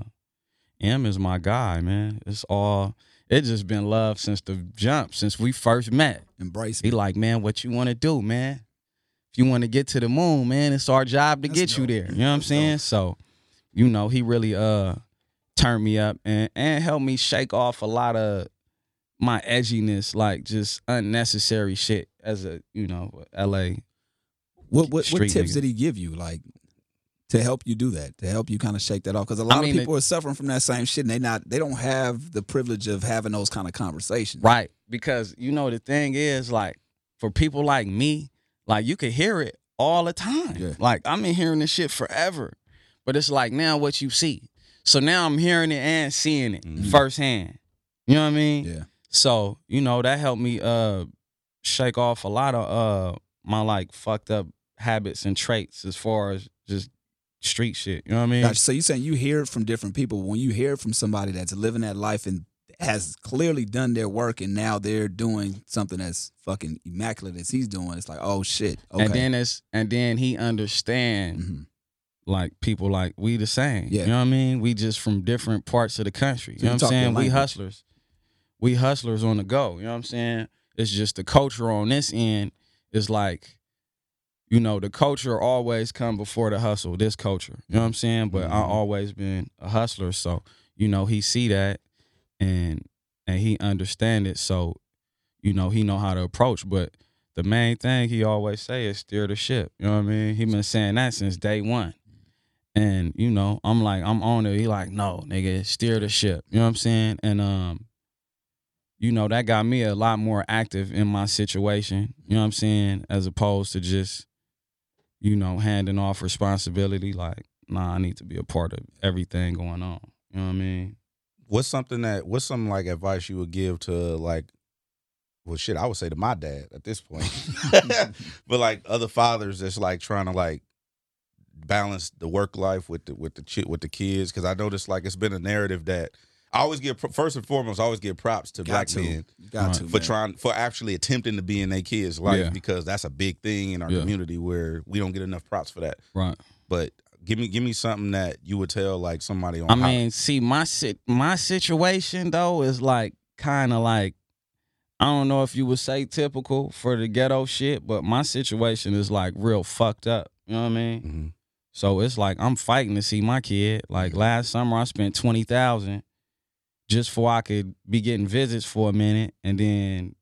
M is my guy, man. It's all. It just been love since the jump, since we first met. Embrace He me. like, man, what you want to do, man? If you want to get to the moon, man, it's our job to That's get you there. You know what I'm saying? dope. So, you know, he really uh turned me up and and helped me shake off a lot of my edginess, like just unnecessary shit as a you know LA. What what, what tips nigga. did he give you, like, to help you do that, to help you kind of shake that off? Because a lot mean, of people are suffering from that same shit, and they not they don't have the privilege of having those kind of conversations. Right. Because you know the thing is like for people like me, like you can hear it all the time. Yeah. Like I've been hearing this shit forever. But it's like now what you see. So now I'm hearing it and seeing it Mhm. firsthand. You know what I mean? Yeah. So, you know, that helped me uh shake off a lot of uh my like fucked up habits and traits as far as just street shit. You know what I mean? Gotcha. So you saying you hear it from different people. When you hear it from somebody that's living that life and has clearly done their work, and now they're doing something as fucking immaculate as he's doing, it's like, oh shit. Okay. And then it's and then he understand Mhm. like people like we the same. Yeah. You know what I mean? We just from different parts of the country. You know what I'm saying? We hustlers. We hustlers on the go. You know what I'm saying? It's just the culture on this end is like, you know, the culture always come before the hustle, this culture. You know what I'm saying? But I Mhm. always been a hustler. So, you know, he see that and and he understand it. So, you know, he know how to approach. But the main thing he always say is steer the ship. You know what I mean? He been saying that since day one. And, you know, I'm like, I'm on it. He like, no, nigga, steer the ship. You know what I'm saying? And um, you know, that got me a lot more active in my situation. You know what I'm saying? As opposed to just, you know, handing off responsibility. Like, nah, I need to be a part of everything going on. You know what I mean? What's something that what's some like advice you would give to like well shit, I would say to my dad at this point. but like other fathers that's like trying to like balance the work life with the with the with the kids cuz I noticed like it's been a narrative that I always give first and foremost I always give props to Got black to. men got Right. to for man. trying for actually attempting to be in their kids life Yeah. because that's a big thing in our Yeah. community where we don't get enough props for that. Right. But give me give me something that you would tell like somebody on I how- mean, see, my sit my situation though is like kind of like I don't know if you would say typical for the ghetto shit, but my situation is like real fucked up. You know what I mean? Mhm. So it's like I'm fighting to see my kid. Like last summer, I spent twenty thousand just for I could be getting visits for a minute, and then,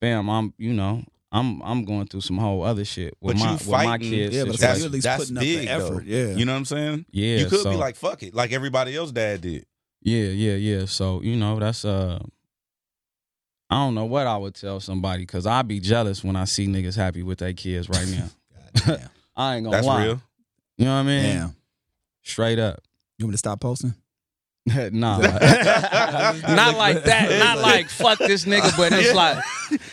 bam, I'm you know I'm I'm going through some whole other shit with But you my with my kids. Yeah, but it's situation. like you're at least That's putting up the effort. though. Yeah. You know what I'm saying? yeah, you could so, be like, fuck it, like everybody else dad did. Yeah, yeah, yeah. So you know, that's uh, I don't know what I would tell somebody because I'd be jealous when I see niggas happy with their kids right now. God damn. I ain't gonna That's lie. real. You know what I mean? Damn. Straight up. You want me to stop posting? nah, not like that. Not like fuck this nigga, but it's like,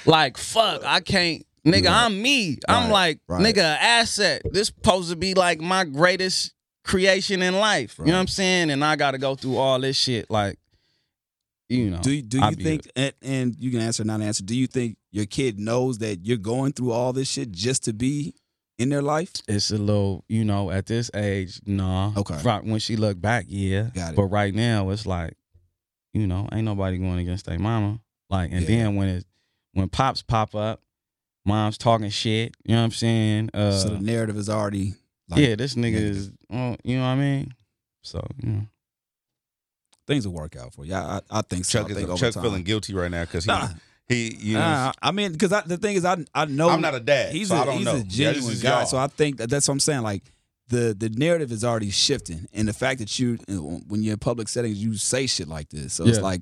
like fuck. I can't, nigga. Right. I'm me. I'm Right, like, right. nigga, asset. This supposed to be like my greatest creation in life. You know what I'm saying? And I got to go through all this shit. Like, you know. Do you, do you think, and, and you can answer, or not answer, do you think your kid knows that you're going through all this shit just to be in their life? it's a little, you know, at this age, nah. Okay. Right, When she look back, yeah. Got it. But right now, it's like, you know, ain't nobody going against their mama. Like, and Yeah. then when it, when pops pop up, mom's talking shit. You know what I'm saying? Uh, so the narrative is already like, yeah, this nigga negative. is, oh, you know what I mean? So, you know. things will work out for you. I, I, I think so. Chuck I think is over Chuck time. feeling guilty right now because he Nah, he you know I mean, because the thing is, I I know I'm not a dad. he's so a I don't he's know. a genuine is guy. y'all. So I think that that's what I'm saying. Like the the narrative is already shifting, and the fact that you when you're in public settings, you say shit like this. So it's like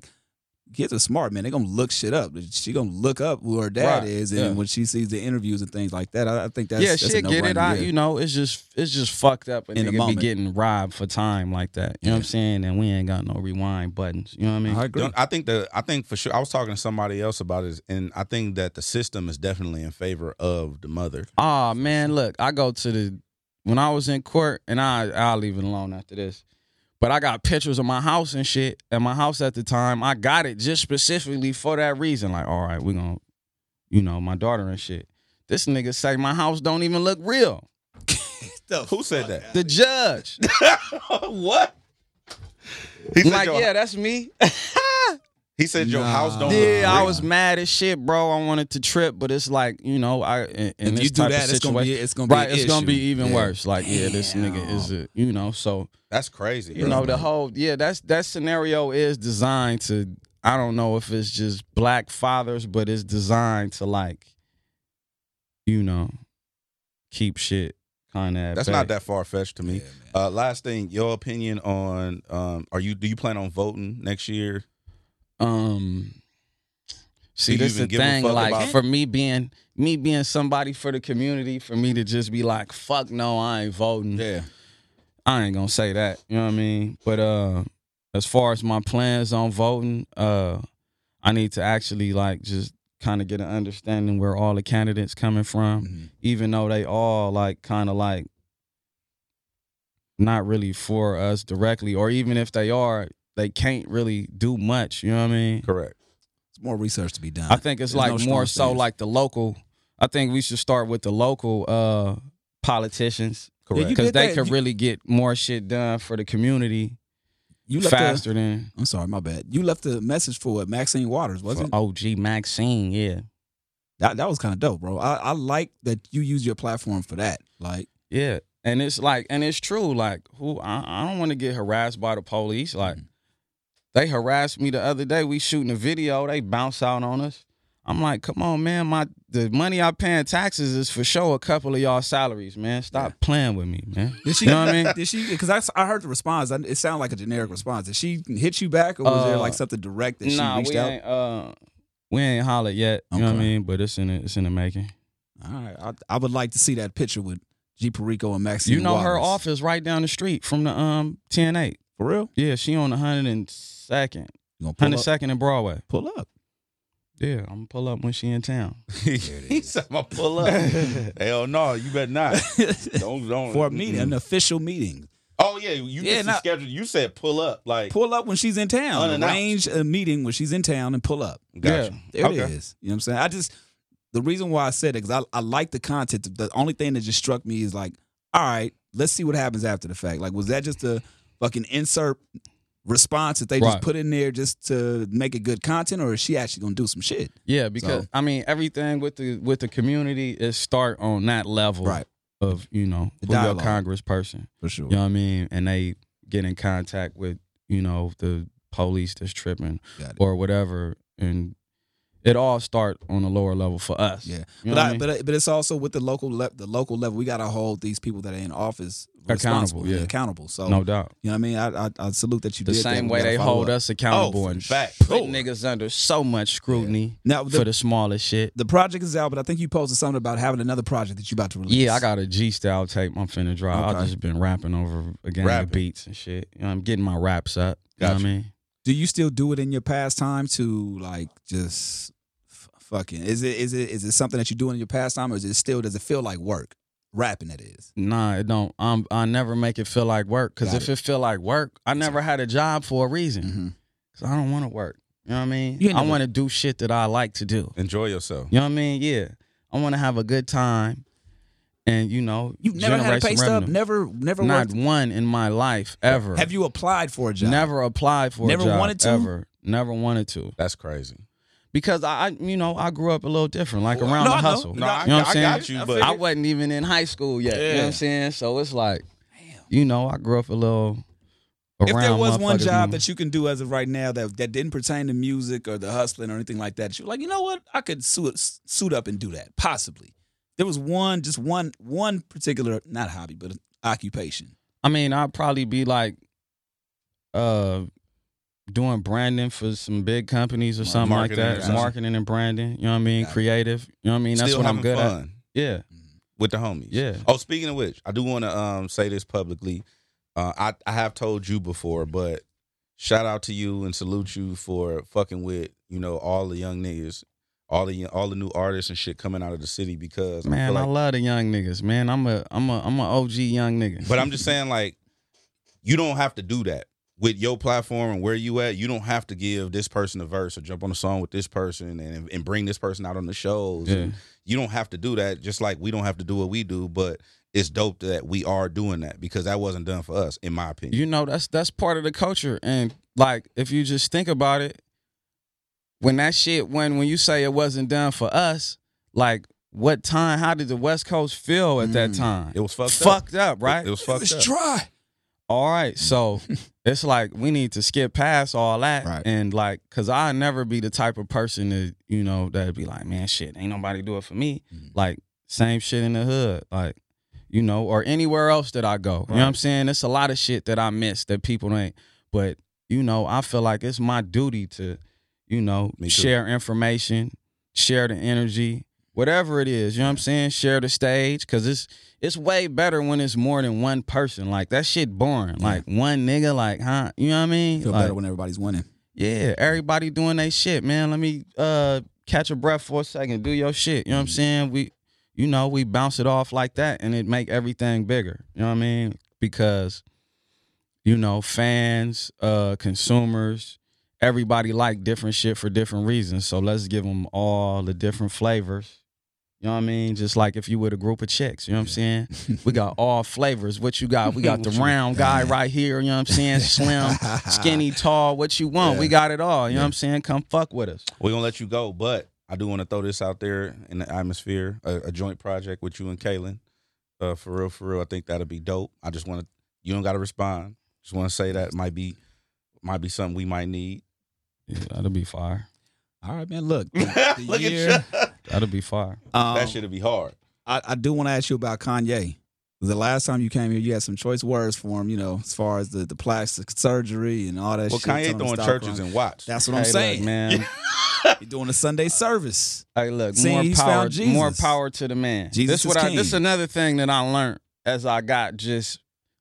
kids are smart, man. They're gonna look shit up. She gonna look up who her dad Right, is, and yeah. when she sees the interviews and things like that, I, I think that's yeah, that's a shit, get it. no-brainer, I, you know, it's just it's just fucked up. A In the nigga be getting robbed for time like that. You know what I'm saying? And we ain't got no rewind buttons. You know what I mean? I agree. Don't- I think the I think for sure I was talking to somebody else about it, and I think that the system is definitely in favor of the mother. Oh man, look, I go to the when I was in court, and I I'll leave it alone after this. But I got pictures of my house and shit at my house at the time. I got it just specifically for that reason. Like, all right, we're gonna, you know, my daughter and shit. This nigga say my house don't even look real. Who said that? The judge. what? He I'm said, like, yeah, that's me. he said your Nah. house don't. yeah, look I was mad as shit, bro. I wanted to trip, but it's like, you know, I in, in If this you do type that, of it's gonna be it's gonna be right? an It's gonna be even Yeah. worse. Like, yeah, this nigga is a, you know, so That's crazy. you bro. know the whole yeah that's that scenario is designed to i don't know if it's just black fathers but it's designed to like you know keep shit kind of That's not that far fetched to me. Yeah. Uh, last thing, your opinion on um, are you do you plan on voting next year? Um see this is the thing like about- for me being me being somebody for the community for me to just be like fuck no i ain't voting Yeah. I ain't gonna say that. You know what I mean? But uh as far as my plans on voting, uh I need to actually like just kind of get an understanding where all the candidates coming from, Mhm. even though they all like kind of like not really for us directly, or even if they are, they can't really do much. You know what I mean? Correct. It's more research to be done. I think it's There's like no more so stance. like the local. I think we should start with the local uh politicians Correct. because did they that. could You- really get more shit done for the community you left faster A, than I'm sorry, my bad. You left a message for what, Maxine Waters, wasn't it? OG Maxine. Yeah, That that was kind of dope, bro. I, I like that you use your platform for that. Like, yeah, and it's like, and it's true. Like, who I, I don't want to get harassed by the police. Like, they harassed me the other day. We shooting a video. They bounce out on us. I'm like, come on, man. My the money I pay in taxes is for sure a couple of y'all salaries, man. Stop playing with me, man. did she? You know what I mean? Did she? Because I, I heard the response. It sounded like a generic response. Did she hit you back, or was there Uh, like something direct that she nah, reached we out? ain't uh we ain't hollered yet. You know what I mean? But it's in the, it's in the making. All right, I, I would like to see that picture with G Perico and Maxine. You know her office right down the street from the um 10-8. For real? Yeah, she on the hundred and second. You gonna pull Hundred and Broadway. Pull up. Yeah, I'm gonna pull up when she in town. he said, "I'm gonna pull up." Hell no, you better not. Don't don't for a meeting, an official meeting. Oh yeah, you Yeah, nah. scheduled. You said pull up. Like Pull up when she's in town. Unannounced. Arrange a meeting when she's in town and pull up. gotcha. There okay. it is. You know what I'm saying? I just the reason why I said it because I, I like the content. The only thing that just struck me is like, all right, let's see what happens after the fact. Like, was that just a fucking insert response that they just put in there just to make it good content, or is she actually gonna do some shit? Yeah, because So- I mean everything with the with the community is start on that level Right. of you know The who your congressperson. For sure. You know what I mean? And they get in contact with you know the police that's tripping or whatever, and it all start on a lower level for us. Yeah, You know but I, I mean? but but it's also with the local le- the local level. We gotta hold these people that are in office Accountable, yeah. accountable. So no doubt. you know what I mean. I I, I salute that you The did same We way they hold up. us accountable Oh, and fact. put Oh. niggas under so much scrutiny Now for the, the smallest shit. the project is out, but I think you posted something about having another project that you about to release. Yeah, I got a G style tape I'm finna drop. Okay. I've just been rapping over again Rapping. the beats and shit. You know, I'm getting my raps up. You know Gotcha. what I mean? Do you still do it in your pastime to like just fucking? Is it is it is it something that you're doing in your pastime, or is it still does it feel like work? Rapping it is. Nah, it don't. Um, I never make it feel like work. Cause if it. feel like work, I never had a job for a reason. Mm-hmm. Cause I don't want to work. You know what I mean? You I want to do shit that I like to do. Enjoy yourself. You know what I mean? Yeah. I want to have a good time, and you know, You never had a generate some pay stub. Never never Not worked. one in my life ever. Have you applied for a job? Never applied for Never a job. wanted to? Ever. Never wanted to. That's crazy. Because I, you know, I grew up a little different, like around No, the hustle. No, I, you know what I'm saying? got you, but I wasn't even in high school yet. You know what I'm saying? So it's like, you know, I grew up a little. Around if there was one job that you can do as of right now that that didn't pertain to music or the hustling or anything like that, you're like, you know what? I could suit suit up and do that. Possibly. There was one, just one, one particular, not hobby, but occupation. I mean, I'd probably be like, uh, doing branding for some big companies or something like that. Marketing and branding. You know what I mean? Got it. Creative. You know what I mean? That's still what I'm good at. Yeah. with the homies. Yeah. Oh, speaking of which, I do want to um say this publicly. Uh, I I have told you before, but shout out to you and salute you for fucking with you know all the young niggas, all the all the new artists and shit coming out of the city because I Man, I like, love the young niggas. Man, I'm a I'm a I'm a OG young nigga. But I'm just saying, like, you don't have to do that with your platform and where you at. You don't have to give this person a verse or jump on a song with this person and and bring this person out on the shows. Yeah. You don't have to do that. Just like we don't have to do what we do, but it's dope that we are doing that because that wasn't done for us, in my opinion. you know that's that's part of the culture and like if you just think about it when that shit when when you say it wasn't done for us like what time how did the west coast feel at that Mm. time it was fucked, fucked up, Fucked up. right It was fucked up. dry. All right so it's like we need to skip past all that Right. and like because i never be the type of person that you know that'd be like man shit ain't nobody do it for me. Mhm. like same shit in the hood like you know or anywhere else that i go. You know what i'm saying? It's a lot of shit that i miss that people ain't but you know i feel like it's my duty to you know share information share the energy whatever it is you know what i'm saying share the stage because it's it's way better when it's more than one person like that shit boring Yeah. like one nigga like huh you know what i mean Feel Like, better when everybody's winning. yeah, everybody doing their shit, man. Let me uh catch a breath for a second. Do your shit. You know what I'm saying? We you know, we bounce it off like that and it make everything bigger. You know what I mean? Because you know, fans, uh consumers, everybody like different shit for different reasons. So let's give them all the different flavors. You know what I mean? Just like if you with a group of chicks, you know what I'm saying? We got all flavors. What you got? We got the What you- round guy right here, you know what I'm saying? Slim, skinny, tall, what you want. Yeah. We got it all. You know what I'm saying? Come fuck with us. We're gonna let you go, but I do want to throw this out there in the atmosphere, a, a joint project with you and Kalan. Uh, for real, for real, I think that'll be dope. I just want to, you don't got to respond. Just want to say that might be, might be something we might need. Yeah, that'll be fire. All right, man. Look, the, the Look year, at you. That'll be fire. um, that shit'd be hard. I, I do want to ask you about Kanye. The last time you came here, you had some choice words for him. You know, as far as the, the plastic surgery and all that. Well, shit. Telling Kanye him throwing churches crying. and watch. That's what Hey, I'm look, saying, man. You're doing a Sunday service. hey, look, Seeing more power, more power to the man. Jesus this what is I, this king. another thing that I learned as I got just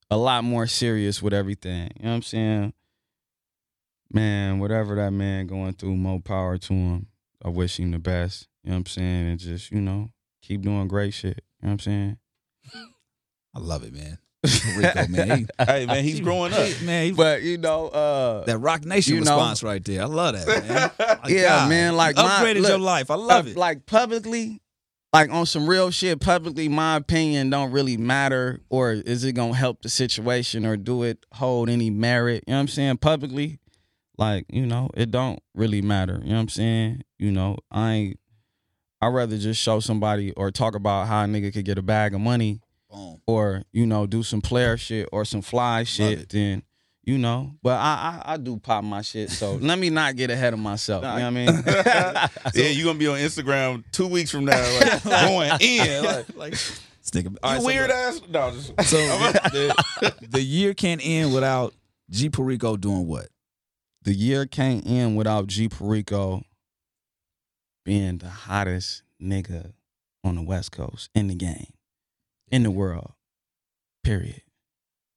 a lot more serious with everything. You know what I'm saying? Man, whatever that man going through, more power to him. I wish him the best. You know what I'm saying? And just, you know, keep doing great shit. You know what I'm saying? I love it, man. Rico, man. He, hey man, he's growing up. he- man, he, But you know, uh that Roc Nation you know- response right there. I love that, man. My Yeah, God. man, like, You my- upgraded look, your life. I love uh, it. like publicly, like on some real shit, publicly, my opinion don't really matter, or is it gonna help the situation, or do it hold any merit? You know what I'm saying? Publicly, like you know, it don't really matter. You know what I'm saying? You know, I ain't. I'd rather just show somebody or talk about how a nigga could get a bag of money, Boom. or you know, do some player shit or some fly shit. Then. You know, but I, I I do pop my shit, so let me not get ahead of myself. Nah, you know what I mean? yeah, you gonna be on Instagram two weeks from now, like, going in. Like, like, stick him. you weird ass. No, just, So the, the year can't end without G Perico doing what? The year can't end without G Perico being the hottest nigga on the West Coast in the game, in the world. Period.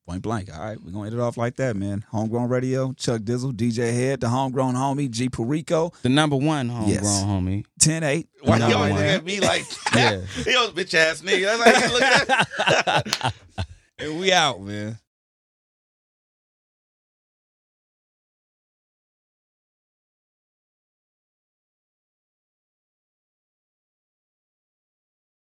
Point blank. All right, we're gonna end it off like that, man. Homegrown radio, Chuck Dizzle, DJ Head, the homegrown homie, G Perico, The number one homegrown Yes. homie. 10-8. why No, you always man. look at me like Yeah. that? He was bitch ass nigga. That's like, look at And we out, man.